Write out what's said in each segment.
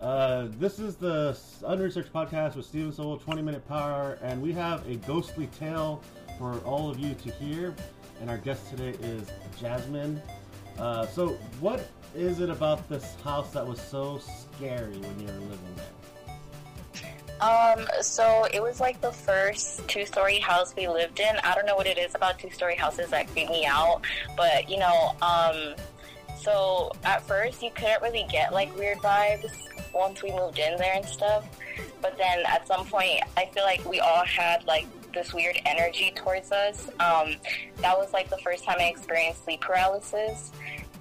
Uh, this is the Unresearched Podcast with Steve and Saul, 20 Minute Power, and we have a ghostly tale for all of you to hear. And our guest today is Jasmine. Uh, so, what is it about this house that was so scary when you were living there? Um, so it was like the first two story house we lived in. I don't know what it is about two story houses that creep me out, but you know, um, so at first you couldn't really get like weird vibes once we moved in there and stuff. But then at some point, I feel like we all had like this weird energy towards us. Um, that was like the first time I experienced sleep paralysis.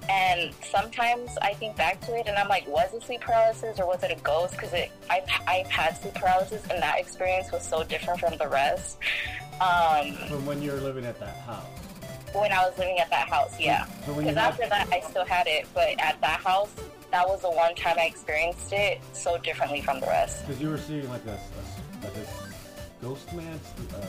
And sometimes I think back to it and I'm like, was it sleep paralysis or was it a ghost? Because I've, I've had sleep paralysis and that experience was so different from the rest. Um, From when you were living at that house. when I was living at that house, yeah. Because after that, I still had it, but at that house, that was the one time I experienced it so differently from the rest. Because you were seeing like a, a- like a ghost man, uh,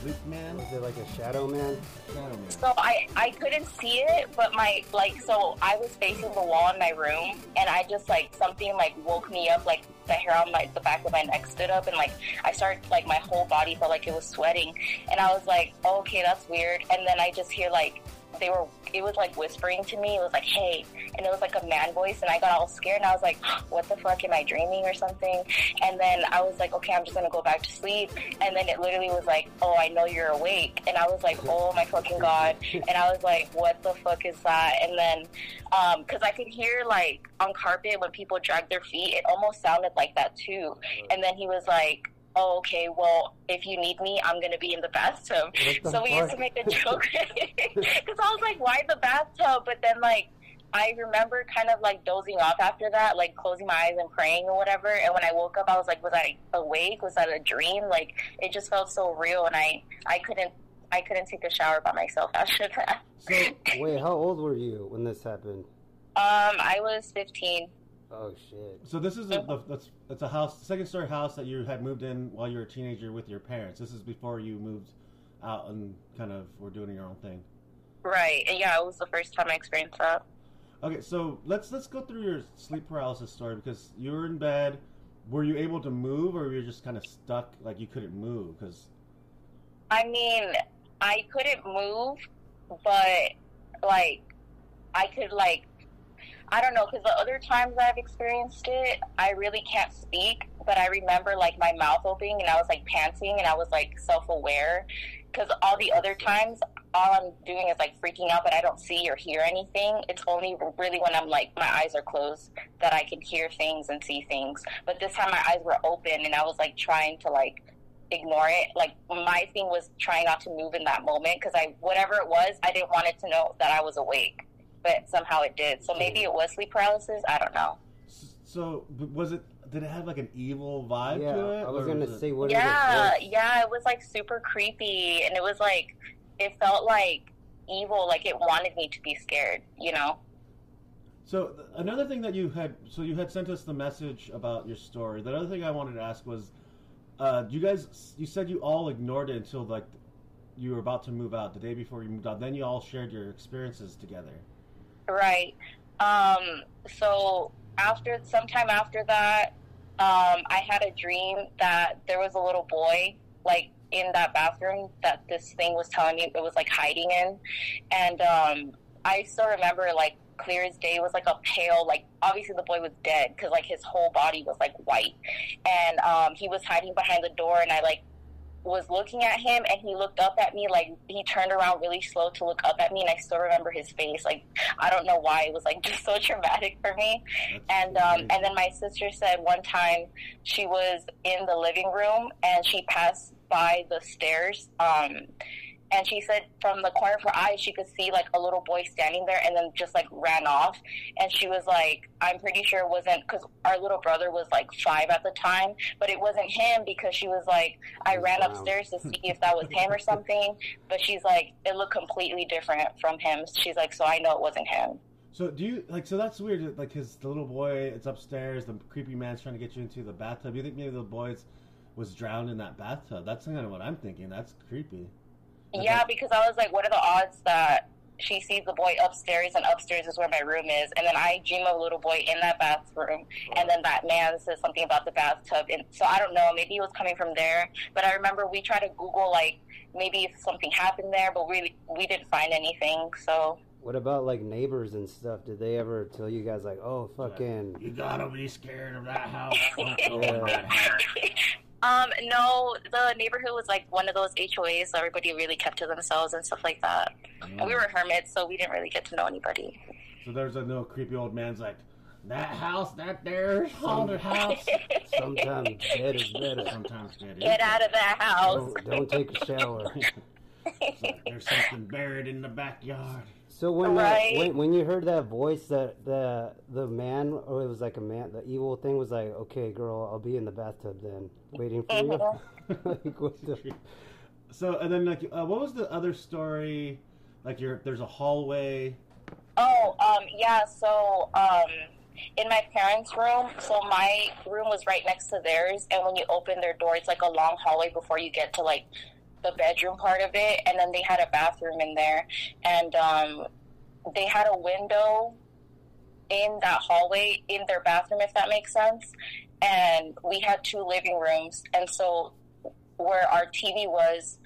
sleep man, Was it like a shadow man? shadow man. So I, I couldn't see it, but my like so I was facing the wall in my room, and I just like something like woke me up, like the hair on my the back of my neck stood up, and like I started like my whole body felt like it was sweating, and I was like, oh, okay, that's weird, and then I just hear like they were it was like whispering to me, it was like hey, and it was like a man voice, and I got all scared, and I was like, what the fuck, am I dreaming or something? And then I was like, okay, I'm just gonna go back to sleep, and then it literally was like, oh, I know you're awake, and I was like, oh my fucking god, and I was like, what the fuck is that? And then, um, cause I could hear like on carpet when people drag their feet, it almost sounded like that too. And then he was like, oh, okay, well, if you need me, I'm gonna be in the bathtub. So we used to make a joke, cause I was like, why the bathtub? But then like. I remember kind of like dozing off after that, like closing my eyes and praying or whatever. And when I woke up, I was like, was I awake? Was that a dream? Like it just felt so real, and I I couldn't I couldn't take a shower by myself after that. So, Wait, how old were you when this happened? Um, I was 15. Oh shit. so this is a, the, that's it's a house, second story house that you had moved in while you were a teenager with your parents. This is before you moved out and kind of were doing your own thing. Right. And yeah, it was the first time I experienced that. Okay, so let's let's go through your sleep paralysis story because you were in bed. Were you able to move, or were you just kind of stuck, like you couldn't move? Because I mean, I couldn't move, but like, I could like, I don't know, because the other times I've experienced it, I really can't speak, but I remember like my mouth opening and I was like panting and I was like self-aware. Because all the other times, all I'm doing is like freaking out, but I don't see or hear anything. It's only really when I'm like my eyes are closed that I can hear things and see things. But this time my eyes were open and I was like trying to like ignore it. Like my thing was trying not to move in that moment because I whatever it was, I didn't want it to know that I was awake. But somehow it did. So maybe it was sleep paralysis. I don't know. so was it? Did it have like an evil vibe yeah, to it? I was gonna it- say what yeah, is it? yeah. It was like super creepy, and it was like it felt like evil. Like it wanted me to be scared. You know. So another thing that you had, so you had sent us the message about your story. The other thing I wanted to ask was, uh, you guys, you said you all ignored it until like you were about to move out, the day before you moved out. Then you all shared your experiences together. Right. Um, so after sometime after that, um, I had a dream that there was a little boy like in that bathroom that this thing was telling me it was like hiding in, and um, I still remember like clear as day was like a pale like obviously the boy was dead because like his whole body was like white and um, he was hiding behind the door and I like was looking at him and he looked up at me like he turned around really slow to look up at me and I still remember his face. Like I don't know why it was like just so traumatic for me. That's and um, and then my sister said one time she was in the living room and she passed by the stairs um, and she said from the corner of her eye she could see like a little boy standing there and then just like ran off and she was like i'm pretty sure it wasn't because our little brother was like five at the time but it wasn't him because she was like i He's ran brown. upstairs to see if that was him or something but she's like it looked completely different from him she's like so i know it wasn't him So do you like? So that's weird. Like his the little boy, it's upstairs. The creepy man's trying to get you into the bathtub. You think maybe the boys was drowned in that bathtub? That's kind of what I'm thinking. That's creepy. That's Yeah, because I was like, what are the odds that she sees the boy upstairs, and upstairs is where my room is. And then I dream of a little boy in that bathroom, and then that man says something about the bathtub. And so I don't know, maybe it was coming from there. But I remember we tried to Google like maybe if something happened there, but we we didn't find anything. So What about like neighbors and stuff? Did they ever tell you guys like, oh fucking? You gotta be scared of that house. Don't Yeah. that house. Um, no, the neighborhood was like one of those HOAs, so everybody really kept to themselves and stuff like that. And we were hermits, so we didn't really get to know anybody. So there's a no creepy old man's like, that house, that there's haunted house. Sometimes dead is better. Sometimes it is. Get out of that house. Don't, don't take a shower. It's like, there's something buried in the backyard. So when that, when when you heard that voice, that the the man, or it was like a man, the evil thing was like, okay, girl, I'll be in the bathtub then, waiting for you. like, what the? So and then like, uh, what was the other story? Like, you're there's a hallway. Oh, um, yeah. So, um, in my parents' room, so my room was right next to theirs, and when you open their door, it's like a long hallway before you get to like the bedroom part of it, and then they had a bathroom in there, and um, they had a window in that hallway in their bathroom, if that makes sense. And we had two living rooms, and so where our TV was,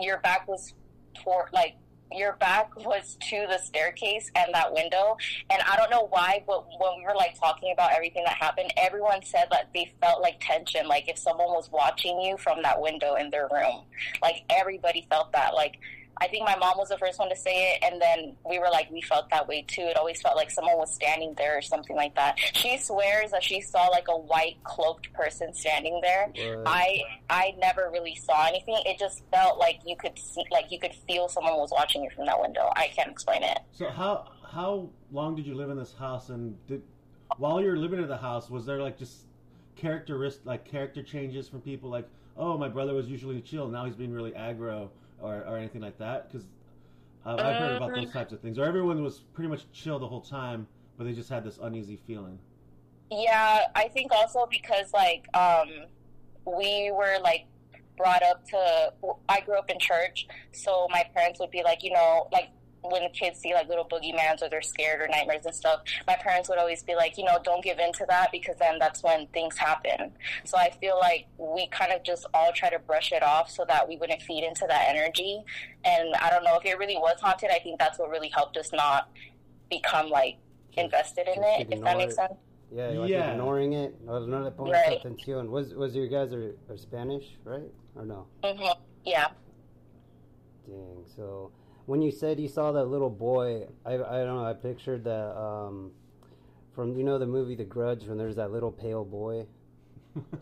your back was toward like your back was to the staircase and that window. And I don't know why, but when we were like talking about everything that happened, everyone said that they felt like tension, like if someone was watching you from that window in their room. Like everybody felt that. Like I think my mom was the first one to say it, and then we were like, we felt that way too. It always felt like someone was standing there or something like that. She swears that she saw like a white cloaked person standing there. What? I I never really saw anything. It just felt like you could see, like you could feel someone was watching you from that window. I can't explain it. So how how long did you live in this house? And did while you were living in the house, was there like just characteristic like character changes from people? Like, oh, my brother was usually chill, now he's being really aggro, or or anything like that? Because uh, I've heard about those types of things. Or everyone was pretty much chill the whole time, but they just had this uneasy feeling. Yeah, I think also because like um, we were like brought up to. I grew up in church, so my parents would be like, you know, like when the kids see like little boogeymans or they're scared or nightmares and stuff, my parents would always be like, you know, don't give in to that because then that's when things happen. So I feel like we kind of just all try to brush it off so that we wouldn't feed into that energy. And I don't know if it really was haunted. I think that's what really helped us not become like invested in just it. If that makes sense. Yeah, like Yeah. ignoring it. No, no le pongas Right. atención. Was was your guys are, are Spanish, right? Or no? hmm Yeah. Dang. So when you said you saw that little boy, I I don't know. I pictured that um, from you know the movie The Grudge when there's that little pale boy.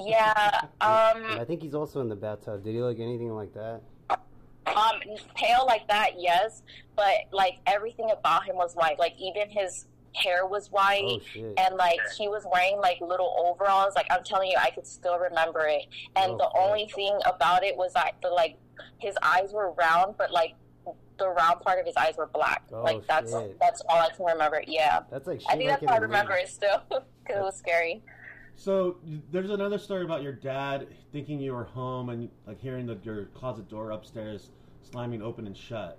Yeah. Um. I think he's also in the bathtub. Did he look anything like that? Um. Pale like that, yes. But like everything about him was white. Like even his hair was white. Oh shit. and like he was wearing like little overalls like i'm telling you i could still remember it and Oh, the only thing about it was like the like his eyes were round but like the round part of his eyes were black. Oh, like that's shit. that's all i can remember. Yeah. That's like i think that's how i remember it still because it was scary. So there's another story about your dad thinking you were home and like hearing the, your closet door upstairs slamming open and shut.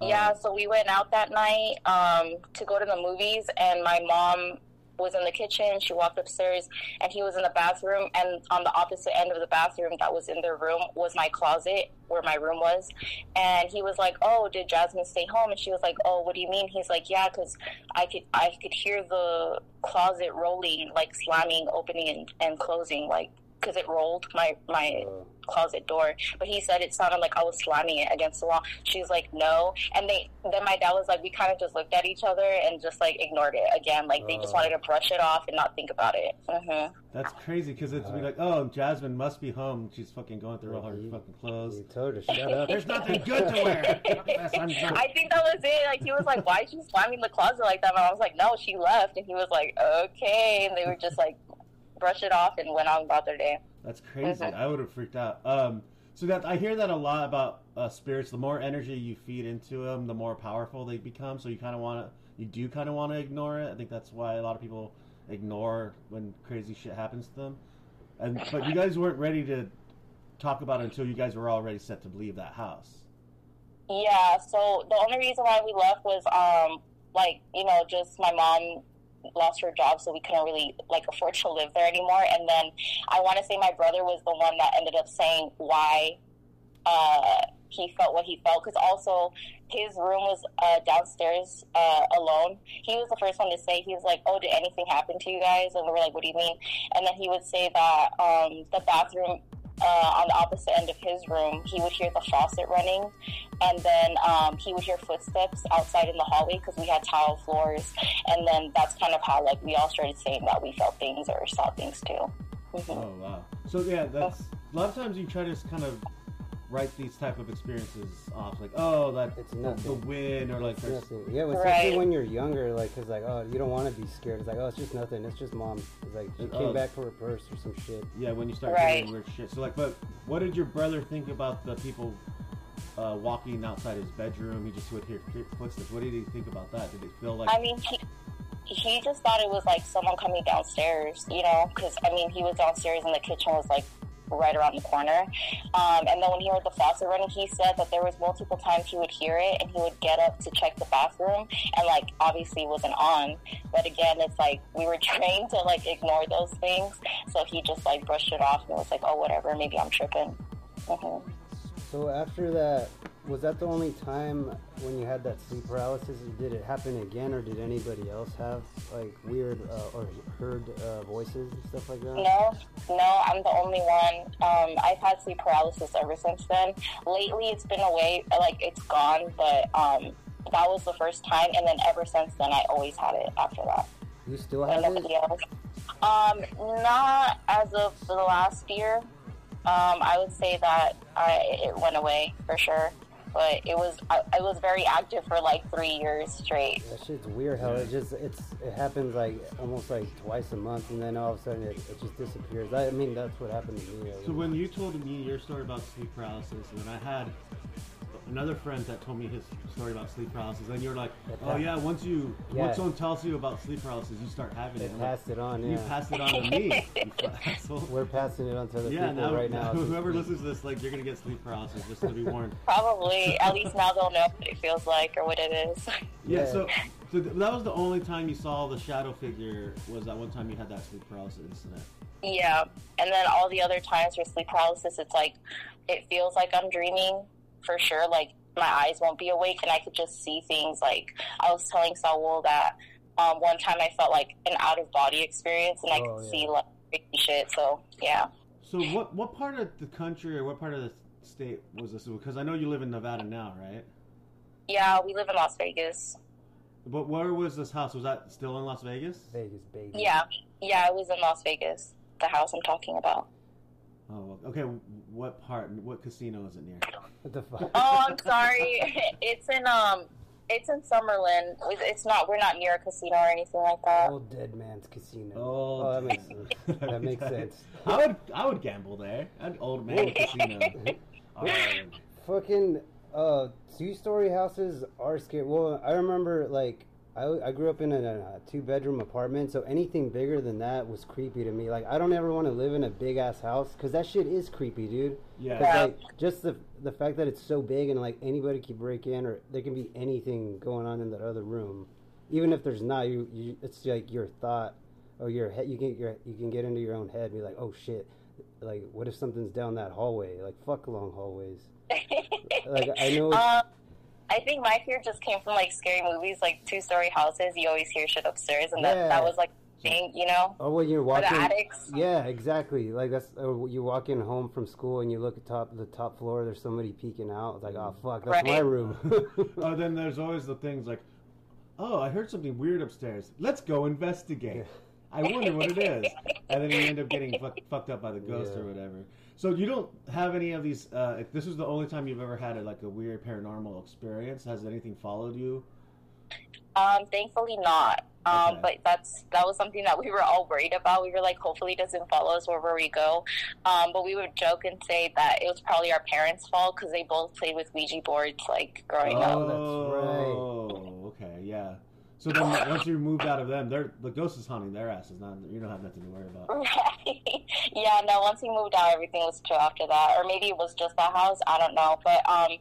Um, Yeah, so we went out that night um, to go to the movies, and my mom was in the kitchen. She walked upstairs, and he was in the bathroom. And on the opposite end of the bathroom, that was in their room, was my closet where my room was. And he was like, "Oh, did Jasmine stay home?" And she was like, "Oh, what do you mean?" He's like, "Yeah, because I could I could hear the closet rolling, like slamming, opening, and, and closing, like." Because it rolled my my Uh, closet door, but he said it sounded like I was slamming it against the wall. She's like, no. And they then my dad was like, we kind of just looked at each other and just like ignored it again. Like they just Oh. wanted to brush it off and not think about it. hmm That's crazy because it's be Uh, like, oh, Jasmine must be home. She's fucking going through all her you- fucking clothes. you told her shut up. There's nothing good to wear. I'm. I think that was it. Like he was like, why is she slamming the closet like that? And I was like, no, she left. And he was like, okay. And they were just like, brush it off and went on about their day. That's crazy. Mhm. I would have freaked out. Um, so that I hear that a lot about uh, spirits. The more energy you feed into them, the more powerful they become. So you kind of want to, you do kind of want to ignore it. I think that's why a lot of people ignore when crazy shit happens to them. And but you guys weren't ready to talk about it until you guys were already set to leave that house. Yeah, so the only reason why we left was um like, you know, just my mom lost her job so we couldn't really like afford to live there anymore and then I wanna say my brother was the one that ended up saying why uh he felt what he felt because also his room was uh, downstairs uh, alone. He was the first one to say he was like, "Oh, did anything happen to you guys?" And we were like, "What do you mean?" And then he would say that um, the bathroom uh, on the opposite end of his room, he would hear the faucet running, and then um, he would hear footsteps outside in the hallway because we had tile floors. And then that's kind of how like we all started saying that we felt things or saw things too. hmm Oh wow. So yeah, that's a lot of times you try to kind of write these type of experiences off, like oh that It's the, nothing. the wind or like It's there's nothing. Yeah, especially Right. when you're younger, like, cause like, oh, you don't want to be scared. It's like, oh, it's just nothing. It's just mom. It's like she Oh. came back for her purse or some shit. yeah when you start Right. doing weird shit. So like, but what did your brother think about the people uh, walking outside his bedroom? He just would hear footsteps. What did he think about that? Did it feel like I mean, he he just thought it was like someone coming downstairs, you know, because I mean, he was downstairs and the kitchen was like right around the corner. Um, and then when he heard the faucet running, he said that there was multiple times he would hear it and he would get up to check the bathroom and like obviously wasn't on. But again, it's like we were trained to like ignore those things, so he just like brushed it off and was like, oh whatever, maybe I'm tripping. hmm So after that, was that the only time when you had that sleep paralysis? Did it happen again, or did anybody else have like weird uh, or heard uh, voices and stuff like that? No, no, I'm the only one. Um, I've had sleep paralysis ever since then. Lately, it's been away, like it's gone, but um, that was the first time, and then ever since then, I always had it after that. You still And have it? else. Um, not as of the last year. Um, I would say that I, it went away for sure, but it was I, I was very active for like three years straight. That shit's weird how it just it's it happens like almost like twice a month, and then all of a sudden it, it just disappears. I, I mean, that's what happened to me. I So when you told me your story about sleep paralysis, and I had another friend that told me his story about sleep paralysis, and you're like, It "Oh hap- yeah, once you Yeah. once someone tells you about sleep paralysis, you start having it." it I'm like, passed it on. You Yeah, passed it on to me. we're passing it on to the yeah, people now, right now. as whoever listens to this, like, you're gonna get sleep paralysis. Just to be warned. Probably, at least now they'll know what it feels like or what it is. Yeah. Yeah. So, so th- that was the only time you saw the shadow figure. Was that one time you had that sleep paralysis incident? Yeah, and then all the other times for sleep paralysis, it's like it feels like I'm dreaming for sure. Like my eyes won't be awake, and I could just see things. Like I was telling Saul that um, one time I felt like an out of body experience, and I Oh, could yeah. see like crazy shit. So yeah, So what what part of the country or what part of the state was this? Because I know you live in Nevada now, right? yeah, we live in Las Vegas. But where was this house? Was that still in Las Vegas? Vegas, baby. Yeah, yeah, it was in Las Vegas. The house I'm talking about. Oh, okay. What part? What casino is it near? What the fuck? Oh, I'm sorry. it's in um, it's in Summerlin. It's not. We're not near a casino or anything like that. Old dead man's casino. Oh, Oh, that makes sense. That makes sense. I would I would gamble there. An old man casino. All right. Fucking uh, two story houses are scary. Well, I remember like I, I grew up in a, a two bedroom apartment, so anything bigger than that was creepy to me. Like I don't ever want to live in a big ass house because that shit is creepy, dude. Yeah. Yeah. like just the the fact that it's so big and like anybody can break in or there can be anything going on in that other room, even if there's not. You, you it's like your thought or your head. You can your you can get into your own head and be like, oh shit. Like, what if something's down that hallway? Like, fuck long hallways. Like, I know. It's, Um, I think my fear just came from like scary movies, like two story houses. You always hear shit upstairs, and Yeah. that that was like thing, you know, Oh, when you're or the walking. attics. Yeah, exactly. Like that's or you walk in home from school and you look at top the top floor. There's somebody peeking out. It's like, oh fuck, that's my room. Oh, then there's always the things like, oh, I heard something weird upstairs. Let's go investigate. I wonder what it is. And then you end up getting fuck, fucked up by the ghost Yeah. or whatever. So you don't have any of these. Uh, if this is the only time you've ever had a, like a weird paranormal experience. Has anything followed you? Um, thankfully not. Um, Okay. but that's that was something that we were all worried about. We were like, hopefully, it doesn't follow us wherever we go. Um, but we would joke and say that it was probably our parents' fault because they both played with Ouija boards like growing up. Oh, that's Oh, okay, yeah. So then once you moved out of them, they're the ghost is haunting their asses. Not you don't have nothing to worry about. Right. yeah, no, once we moved out, everything was chill after that. Or maybe it was just that house. I don't know. But um,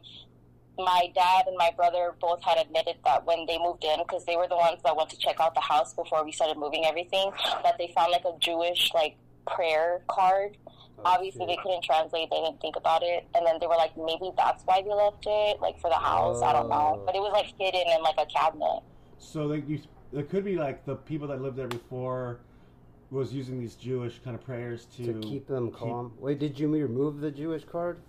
my dad and my brother both had admitted that when they moved in, because they were the ones that went to check out the house before we started moving everything, that they found like a Jewish like prayer card. Oh, Obviously, shit. they couldn't translate. They didn't think about it, and then they were like, maybe that's why they left it, like for the house. I don't know, Oh. but it was like hidden in like a cabinet. So they, you, it could be like the people that lived there before was using these Jewish kind of prayers to, to keep them calm. Wait, did you remove the Jewish card?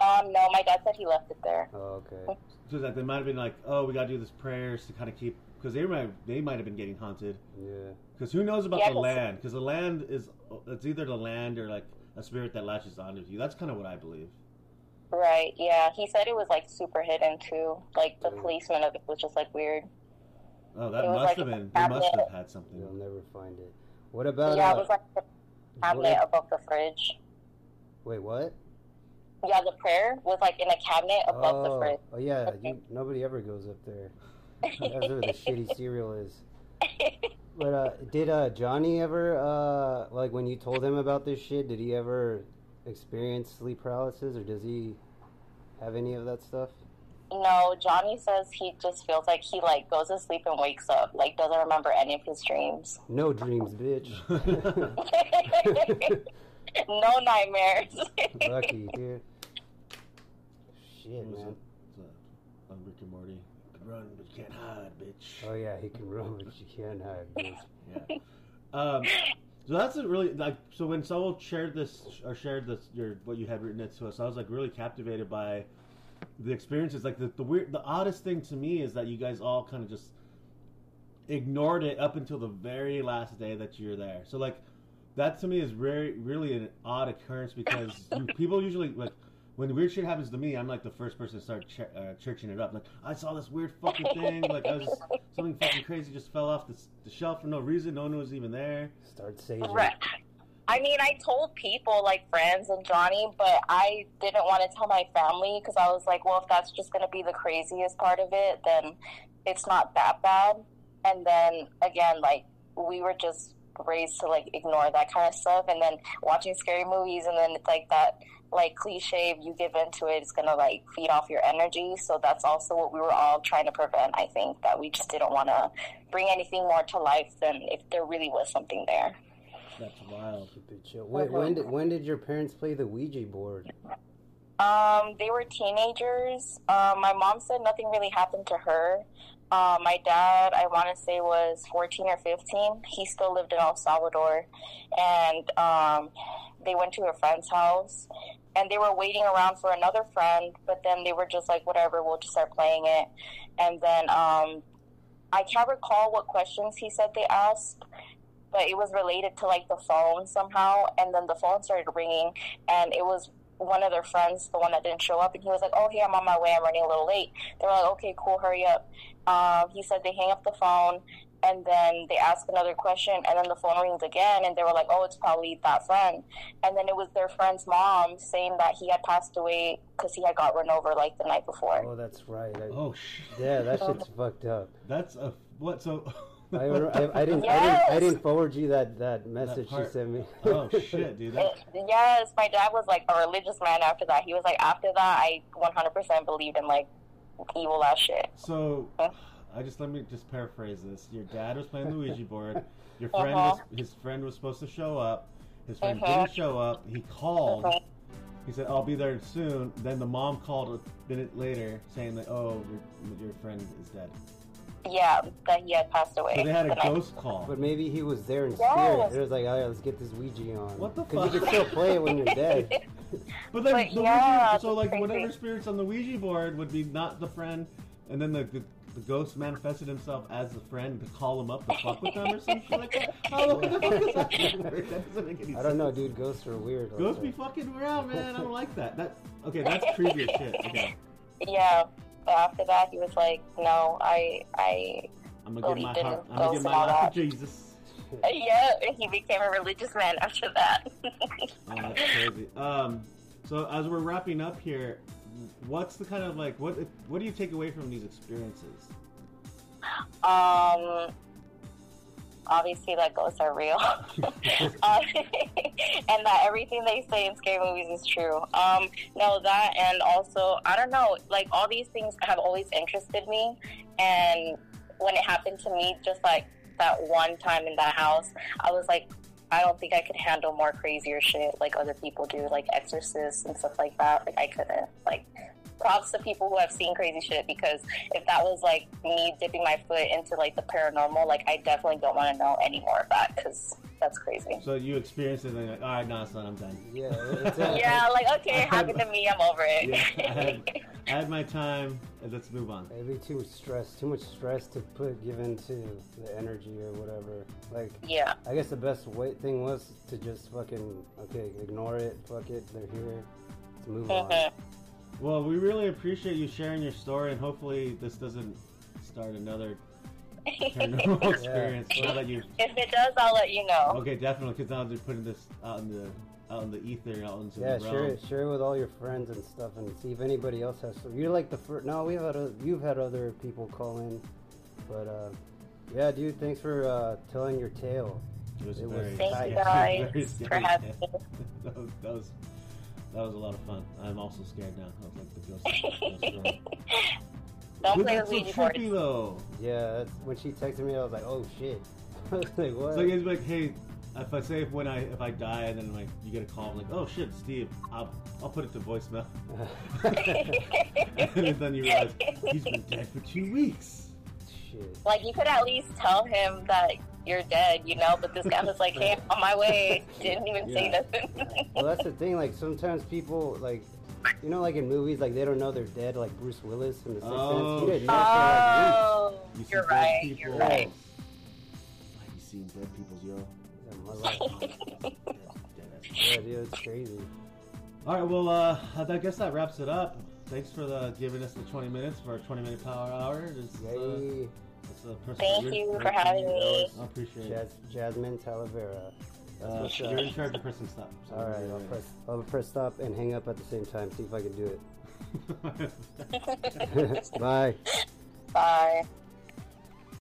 Um, no, my dad said he left it there. Oh, okay. So that they might have been like, oh, we gotta do this prayers to kind of keep because they might they might have been getting haunted. Yeah. Because who knows about Yeah, the 'cause- land? Because the land is it's either the land or like a spirit that latches onto you. That's kind of what I believe. Right? Yeah, he said it was like super hidden too. Like the Mm. placement of it was just like weird. Oh, that It must like have been. They must have had something. You'll never find it. What about? yeah, uh, it was like the cabinet what- above the fridge. Wait, what? Yeah, the prayer was like in a cabinet above the oh, fridge. oh yeah. You, nobody ever goes up there. That's where the shitty cereal is. But uh, did uh, Johnny ever uh, like when you told him about this shit? Did he ever experience sleep paralysis, or does he have any of that stuff? No, Johnny says he just feels like he like goes to sleep and wakes up, like doesn't remember any of his dreams. No dreams, bitch. no nightmares. Lucky, dude. Shit, man. it? It's, uh, on Rick and Morty. You can run, but you can't hide, bitch. Oh yeah, he can run, but you can't hide, bitch. Yeah. Um, so that's a really like. So when Saul shared this or shared this, your what you had written it to us, I was like really captivated by the experiences. Like the the weird, the oddest thing to me is that you guys all kind of just ignored it up until the very last day that you're there. So like that to me is very really an odd occurrence because you, people usually like when weird shit happens to me, I'm like the first person to start ch- uh, churching it up. Like I saw this weird fucking thing. Like I was just something fucking crazy just fell off the, the shelf for no reason. No one was even there. Start saging. Right. I mean, I told people like friends and Johnny, but I didn't want to tell my family because I was like, well, if that's just going to be the craziest part of it, then it's not that bad. And then again, like we were just raised to like ignore that kind of stuff, and then watching scary movies, and then it's like that like cliche if you give into it it's gonna like feed off your energy so that's also what we were all trying to prevent i think that we just didn't want to bring anything more to life than if there really was something there That's wild. Keep it chill. Wait, when did when did your parents play the Ouija board? Um, they were teenagers. Um, my mom said nothing really happened to her. Uh, my dad, I want to say, was 14 or 15. He still lived in El Salvador. And um, they went to a friend's house. And they were waiting around for another friend. But then they were just like, whatever, we'll just start playing it. And then um, I can't recall what questions he said they asked. But it was related to like the phone somehow. And then the phone started ringing. And it was one of their friends, the one that didn't show up, and he was like, "Oh, hey, I'm on my way. I'm running a little late." They were like, "Okay, cool, hurry up." Um, he said they hang up the phone, and then they ask another question, and then the phone rings again, and they were like, "Oh, it's probably that friend." And then it was their friend's mom saying that he had passed away because he had got run over like the night before. Oh, that's right. I, Oh shit. yeah, that shit's fucked up. That's a what? So. I, I, I didn't, I didn't, I didn't forward you that that message she sent me. oh shit, dude. That, It- yes, my dad was like a religious man after that. He was like, after that, I 100% believed in like evil ass shit. So, I just let me just paraphrase this. Your dad was playing the Ouija board. Your friend Uh-huh. was his friend was supposed to show up. His friend Uh-huh. didn't show up. He called. Uh-huh. He said, "I'll be there soon." Then the mom called a minute later, saying that, "Oh, your, your friend is dead." Yeah, that he had passed away. So they had the a night ghost call. But maybe he was there in Yes. spirit. It was like, oh, all right, let's get this Ouija on. What the fuck? Because you can still play it when you're dead. But then But the yeah, Ouija, so like crazy. whatever spirits on the Ouija board would be not the friend, and then the, the the ghost manifested himself as the friend to call him up to fuck with them or some shit like that. How the fuck does that? That doesn't make any I don't know, sense. dude. Ghosts are weird. like Ghosts that. be fucking around, man. I don't like that. That okay? That's creepy as shit. Okay, Yeah, but after that, he was like, "No, I, I." I'm gonna give my in heart. I'm gonna give my life to. Jesus. Yeah, he became a religious man after that. Oh, that's crazy. Um, so as we're wrapping up here, what's the kind of like what what do you take away from these experiences? um, obviously that ghosts are real, um, and that everything they say in scary movies is true. Um, no, that and also I don't know, like all these things have always interested me, and when it happened to me, just like that one time in that house, I was like, I don't think I could handle more crazier shit like other people do, like exorcists and stuff like that. Like I couldn't. Like props to people who have seen crazy shit because if that was like me dipping my foot into like the paranormal, like I definitely don't want to know any more of that because that's crazy. So you experienced it, and you're like, all right, no, son, I'm done. Yeah, uh, Yeah, like okay, it happened to me. I'm over it. Yeah, I had, I had my time, and let's move on. It'd be too much stress, too much stress to put give into the energy or whatever. Like, yeah. I guess the best way thing was to just fucking okay, ignore it. Fuck it, they're here. Let's move on. Well, we really appreciate you sharing your story, and hopefully this doesn't start another paranormal experience. Or that you if it does, I'll let you know. okay, definitely, because now they're putting this out in the out in the ether, out into Yeah, the share realm. it, share it with all your friends and stuff, and see if anybody else has. So you're like the first. No, we've had other, you've had other people call in, but uh, yeah, dude, thanks for uh, telling your tale. It was It was very. Thank tight. you very guys for having me. that, was, that was that was a lot of fun. I'm also scared now. I was like the ghost. ghost. Don't play that's with so Ouija boards. trippy though. Yeah, that's, when she texted me, I was like, oh shit. I was like, what? So it's like, hey, if I say if when I if I die and then like you get a call, I'm like, oh shit, Steve, I'll I'll put it to voicemail. and then you realize he's been dead for two weeks. shit. Like you could at least tell him that you're dead, you know. But this guy was like, "Hey, I'm on my way." Didn't even say nothing. Well, that's the thing. Like sometimes people, like, you know, like in movies, like they don't know they're dead. Like Bruce Willis in The Sixth Oh, Sense, he didn't shit. know oh, You see you're right. people. You're right. Like you seen dead people's yo. Yeah, my life. Yeah, dude, it's crazy. All right, well, uh, I guess that wraps it up. Thanks for the giving us the 20 minutes for our 20 minute power hour. It's, uh, Yay, it's Thank you're- for having me. I appreciate it. Jas- Jasmine Talavera. Uh, what's you're up. in charge of pressing stop. so All right, I'll right. press, I'll press stop and hang up at the same time. See if I can do it. Bye. Bye.